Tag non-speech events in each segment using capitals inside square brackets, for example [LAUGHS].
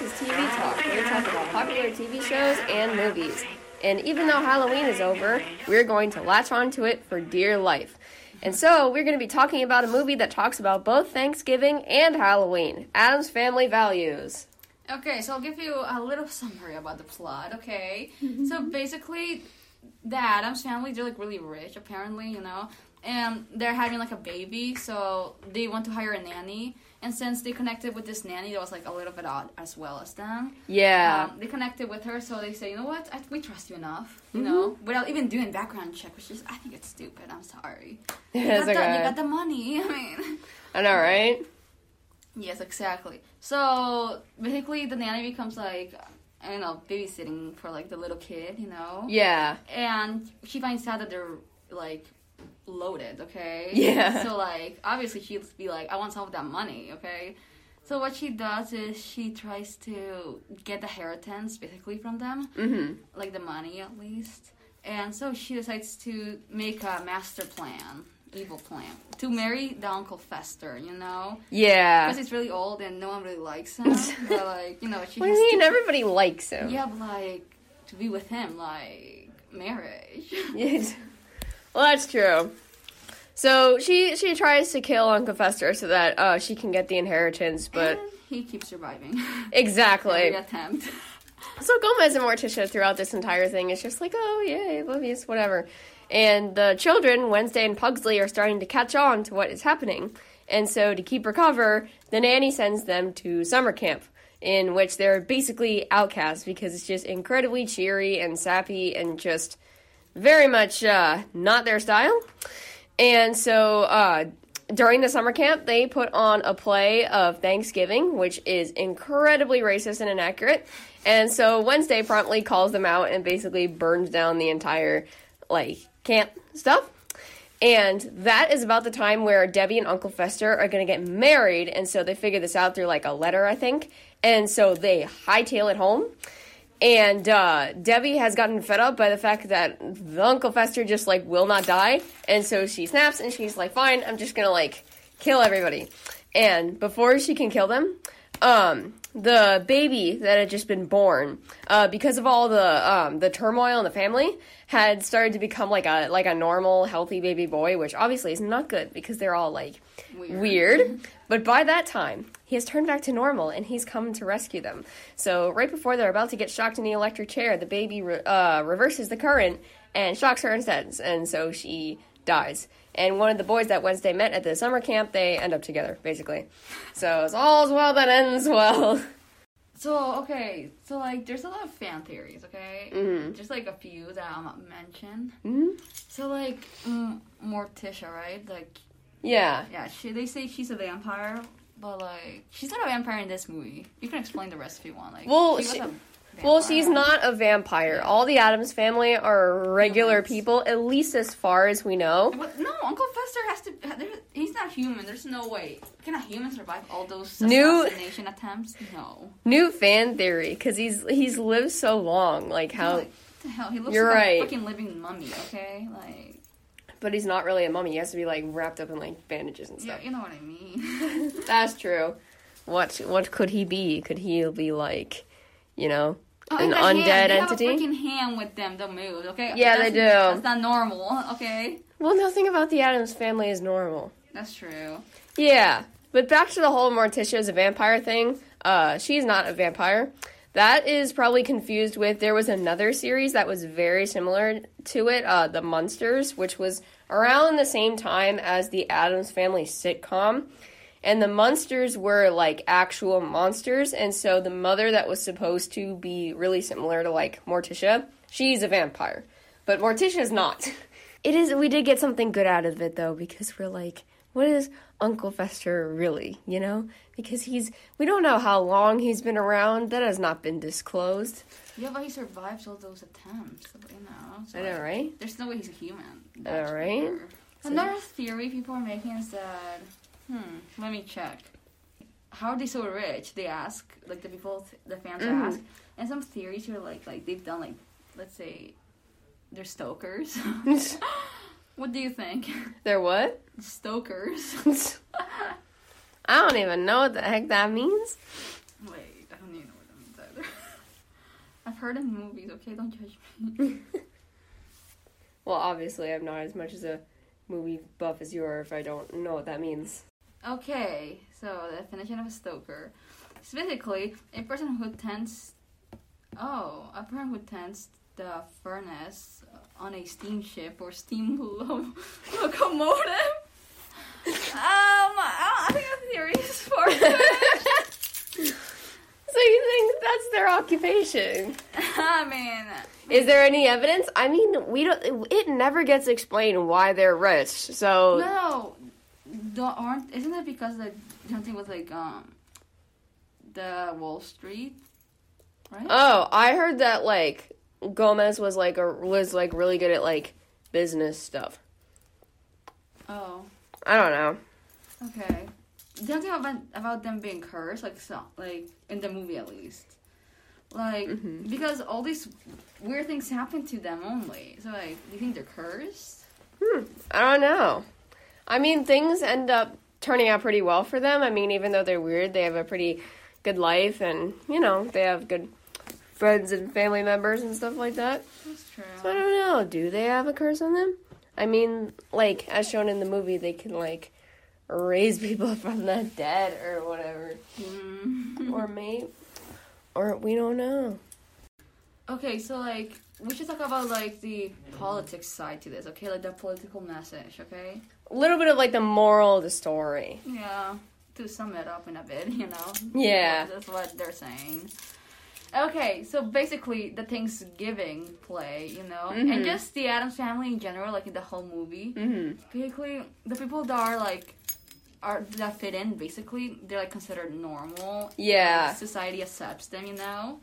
This is TV Talk, where we talk about popular TV shows and movies. And even though Halloween is over, we're going to latch onto it for dear life. And so, we're going to be talking about a movie that talks about both Thanksgiving and Halloween Addams Family Values. Okay, so I'll give you a little [LAUGHS] summary about the plot, okay? so mm-hmm. basically, the Addams family, they're like really rich, apparently, you know? And they're having like a baby, so they want to hire a nanny. And since they connected with this nanny that was like a little bit odd as well as them, Yeah. um, they connected with her, so they say, you know what, I, we trust you enough, you know, without even doing background check, which is, I think it's stupid. I'm sorry. [LAUGHS] You got, the, you got the money. [LAUGHS] I mean, I know, right? yes, exactly. So basically, the nanny becomes like, I don't know, babysitting for like the little kid, you know, Yeah. and she finds out that they're like loaded, okay? Yeah. So like, obviously, she'd be like, I want some of that money, okay? So what she does is she tries to get the inheritance basically from them Mm-hmm. like the money at least. And so she decides to make a master plan, evil plan, to marry the Uncle Fester, you know? Yeah. Because he's really old and no one really likes him. but, [LAUGHS] like, you know, she What do you mean? to. Everybody likes him. Yeah, but, like, to be with him, like, marriage. [LAUGHS] Well, that's true. So she she tries to kill Uncle Fester so that uh, she can get the inheritance, but And he keeps surviving. [LAUGHS] exactly. Every attempt. So Gomez and Morticia throughout this entire thing is just like, oh yay, oblivious, whatever. And the children, Wednesday and Pugsley, are starting to catch on to what is happening. And so to keep her cover, the nanny sends them to summer camp, in which they're basically outcasts because it's just incredibly cheery and sappy and just very much uh, not their style. And so uh, during the summer camp, they put on a play of Thanksgiving, which is incredibly racist and inaccurate. And so Wednesday promptly calls them out and basically burns down the entire like camp stuff. And that is about the time where Debbie and Uncle Fester are going to get married. And so they figure this out through like a letter, I think. And so they hightail it home. And uh, Debbie has gotten fed up by the fact that the Uncle Fester just like will not die. And so she snaps and she's like, fine, I'm just to like kill everybody. And before she can kill them, um, the baby that had just been born, uh, because of all the um, the turmoil in the family, had started to become like a like a normal, healthy baby boy, which obviously is not good because they're all like Weird. weird. But by that time, he has turned back to normal and he's come to rescue them. So right before they're about to get shocked in the electric chair, the baby re- uh, reverses the current and shocks her instead, and so she dies. And one of the boys that Wednesday met at the summer camp, they end up together, basically. So it's all's well that ends well. So, okay, so, like, there's a lot of fan theories, okay? Mhm. Just, like, a few that I'll not mention. Mhm. So, like, mm, Morticia, right? Like, Yeah. Yeah, she, they say she's a vampire, but like she's not a vampire in this movie. You can explain the rest if you want. Like, Well, was she, well, she's not a vampire. All the Addams family are regular people, at least as far as we know. But no, Uncle Fester has to. He's not human. There's no way. Can a human survive all those New- assassination attempts? No. New fan theory, because he's he's lived so long. Like how, Like, the hell? He looks You're like right. a fucking living mummy. Okay, like but he's not really a mummy. He has to be like wrapped up in like bandages and stuff. yeah, you know what I mean. [LAUGHS] [LAUGHS] That's true. What what could he be? Could he be like, you know, Oh, an undead hand. They entity? Have a freaking hand with them. Don't move. Okay. Yeah, they do. That's not normal. Okay. Well, nothing about the Addams family is normal. That's true. Yeah, but back to the whole Morticia is a vampire thing. Uh, she's not a vampire. That is probably confused with there was another series that was very similar to it, uh, The Munsters, which was around the same time as the Addams Family sitcom. And the Munsters were like actual monsters, and so the mother that was supposed to be really similar to like Morticia, she's a vampire. But Morticia's not. [LAUGHS] It is we did get something good out of it though, because we're like, what is Uncle Fester really, you know? Because he's we don't know how long he's been around. That has not been disclosed. Yeah, but he survives all those attempts. You know. So I know, right? There's no way he's a human. That's know, sure. Another theory people are making is that, hmm, let me check. How are they so rich? They ask, like the people, the fans Mhm. ask, and some theories are like, like they've done like, let's say, they're stokers. [LAUGHS] [LAUGHS] what do you think? They're what? Stokers. [LAUGHS] [LAUGHS] I don't even know what the heck that means. Wait, I don't even know what that means either. [LAUGHS] I've heard in movies. Okay, don't judge me. Well, obviously, I'm not as much as a movie buff as you are if I don't know what that means. Okay, so the definition of a stoker. Specifically, a person who tends. Oh, a person who tends the furnace on a steamship or steam [LAUGHS] lo- locomotive. um, I, I think a theory is for it. [LAUGHS] So you think that's their occupation? [LAUGHS] I mean, Is there any evidence? I mean, we don't. It never gets explained why they're rich. So no, don't, aren't isn't it because like something was like um the Wall Street, right? Oh, I heard that like Gomez was like a was like really good at like business stuff. oh. I don't know. Okay. Something about about them being cursed, like so, like in the movie at least, like Mhm. because all these weird things happen to them only. So like, do you think they're cursed? Hmm, I don't know. I mean, things end up turning out pretty well for them. I mean, even though they're weird, they have a pretty good life, and you know, they have good friends and family members and stuff like that. That's true. So I don't know. Do they have a curse on them? I mean, like as shown in the movie, they can like raise people [LAUGHS] from the dead or whatever, Mm. or maybe, or we don't know. Okay, so like we should talk about like the politics side to this. Okay, like the political message. Okay. A little bit of like the moral of the story. Yeah. To sum it up in a bit, [LAUGHS] you know. Yeah. That's what they're saying. Okay, so basically the Thanksgiving play, you know, Mhm. and just the Addams family in general, like in the whole movie. Mm-hmm. Basically, the people that are like are that fit in, basically, they're like considered normal. Yeah. Like, society accepts them, you know.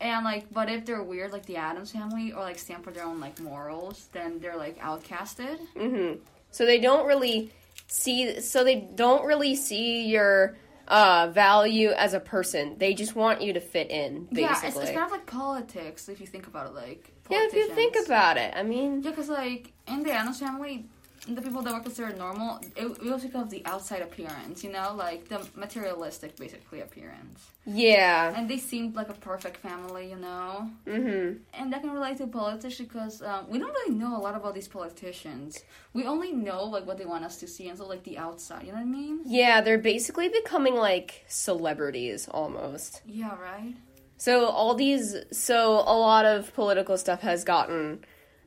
And like, but if they're weird, like the Addams family, or like stand for their own like morals, then they're like outcasted. Mm-hmm. So they don't really see. So they don't really see your uh, value as a person. They just want you to fit in, basically. Yeah, it's, it's kind of like politics if you think about it. Like, Yeah, if you think about it, I mean, Yeah, because like in the Addams family, the people that were considered normal, it, it was because of the outside appearance, you know, like the materialistic, basically appearance, yeah. and they seemed like a perfect family, you know, Mm-hmm. and that can relate to politics because um, we don't really know a lot about these politicians. We only know like what they want us to see, and so like the outside, you know what I mean? Yeah, they're basically becoming like celebrities almost. Yeah, right. So all these, so a lot of political stuff has gotten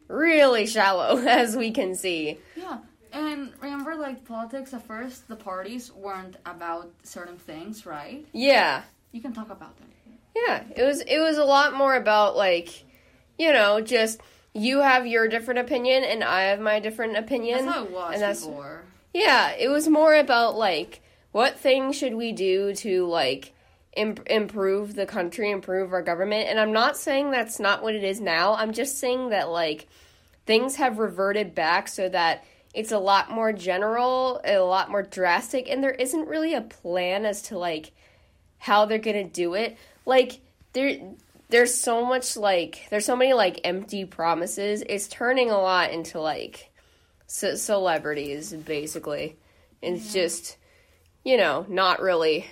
really shallow, [LAUGHS] as we can see. Yeah. And remember, like politics at first, the parties weren't about certain things, right? Yeah, You can talk about them. yeah. It was it was a lot more about like, you know, just you have your different opinion and I have my different opinion. That's how it was and that's- before. Yeah, it was more about like what things should we do to like Im- improve the country, improve our government. And I'm not saying that's not what it is now. I'm just saying that like things have reverted back so that it's a lot more general, a lot more drastic, and there isn't really a plan as to like how they're gonna do it. Like there, there's so much like there's so many like empty promises. It's turning a lot into like ce- celebrities, basically. It's just you know not really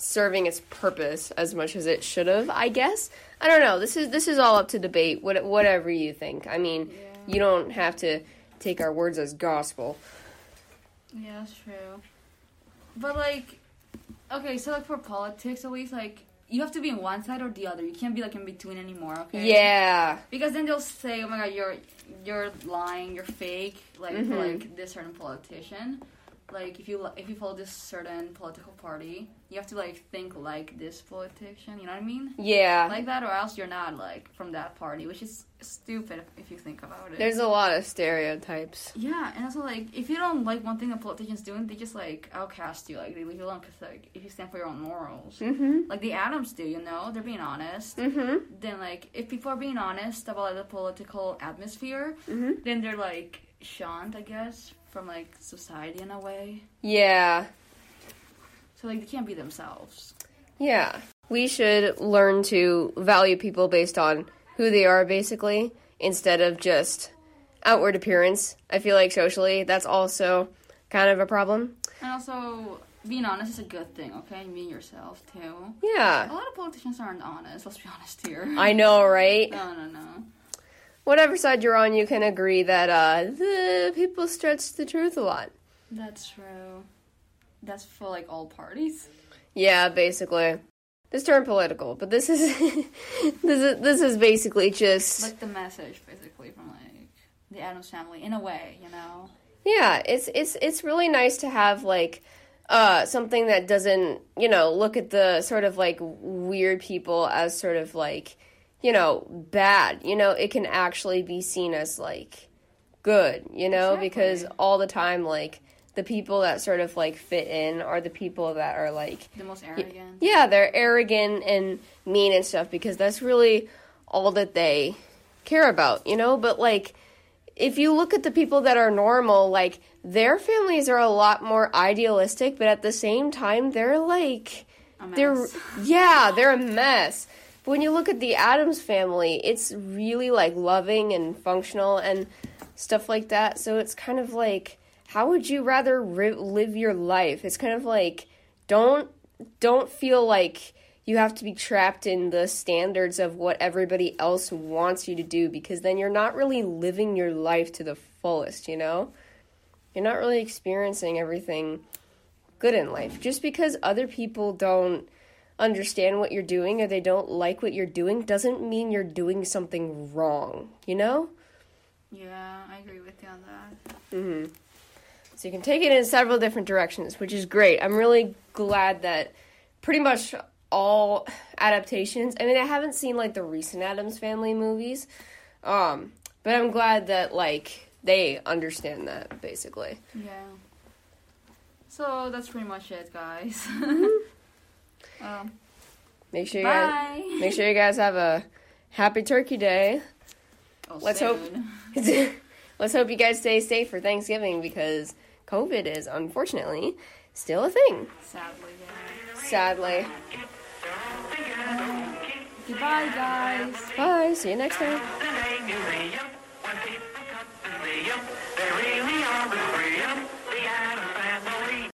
serving its purpose as much as it should have. I guess I don't know. This is this is all up to debate. What whatever you think. I mean, Yeah. you don't have to take our words as gospel. Yeah, that's true. But like, okay, so like for politics, at least like you have to be on one side or the other. You can't be like in between anymore. Okay. Yeah. Because then they'll say, "Oh my god, you're you're lying, you're fake," like Mhm. like this certain politician. Like if you if you follow this certain political party, you have to like think like this politician. You know what I mean? Yeah. Like that, or else you're not like from that party, which is stupid if you think about it. There's a lot of stereotypes. Yeah, and also like if you don't like one thing a politicians doing, they just like outcast you, like they leave you alone because like if you stand for your own morals, Mhm. like the Addams do, you know, they're being honest. Mhm. Then like if people are being honest about like, the political atmosphere, Mhm. then they're like shunned, I guess, from like society in a way. Yeah. So like they can't be themselves. Yeah. We should learn to value people based on who they are, basically, instead of just outward appearance. I feel like socially, that's also kind of a problem. And also, being honest is a good thing. Okay, being yourself too. Yeah. A lot of politicians aren't honest. Let's be honest here. I know, right? [LAUGHS] No, no, no. Whatever side you're on, you can agree that uh, the people stretch the truth a lot. That's true. That's for like all parties. Yeah, basically. This turned political, but this is [LAUGHS] this is this is basically just Like the message, basically, from like the Addams family, in a way, you know. yeah. It's it's it's really nice to have like uh something that doesn't you know look at the sort of like weird people as sort of like you know bad. You know, it can actually be seen as like good. You know, because all the time like the people that sort of like fit in are the people that are like The most arrogant. yeah, they're arrogant and mean and stuff because that's really all that they care about, you know? But like if you look at the people that are normal, like their families are a lot more idealistic, but at the same time they're like A they're [LAUGHS] yeah, they're a mess. But when you look at the Addams family, it's really like loving and functional and stuff like that. So it's kind of like how would you rather ri- live your life? It's kind of like don't don't feel like you have to be trapped in the standards of what everybody else wants you to do because then you're not really living your life to the fullest, you know? You're not really experiencing everything good in life. Just because other people don't understand what you're doing or they don't like what you're doing doesn't mean you're doing something wrong, you know? Yeah, I agree with you on that. hmm So you can take it in several different directions, which is great. I'm really glad that pretty much all adaptations. I mean, I haven't seen like the recent Addams Family movies, um, but I'm glad that like they understand that basically. Yeah. So that's pretty much it, guys. [LAUGHS] um, Make sure you guys, make sure you guys have a happy Turkey Day. Oh, Let's hope- [LAUGHS] Let's hope you guys stay safe for Thanksgiving because COVID is unfortunately still a thing. Sadly, yeah. Sadly. Goodbye, guys. Bye. See you next time. Sunday, New York.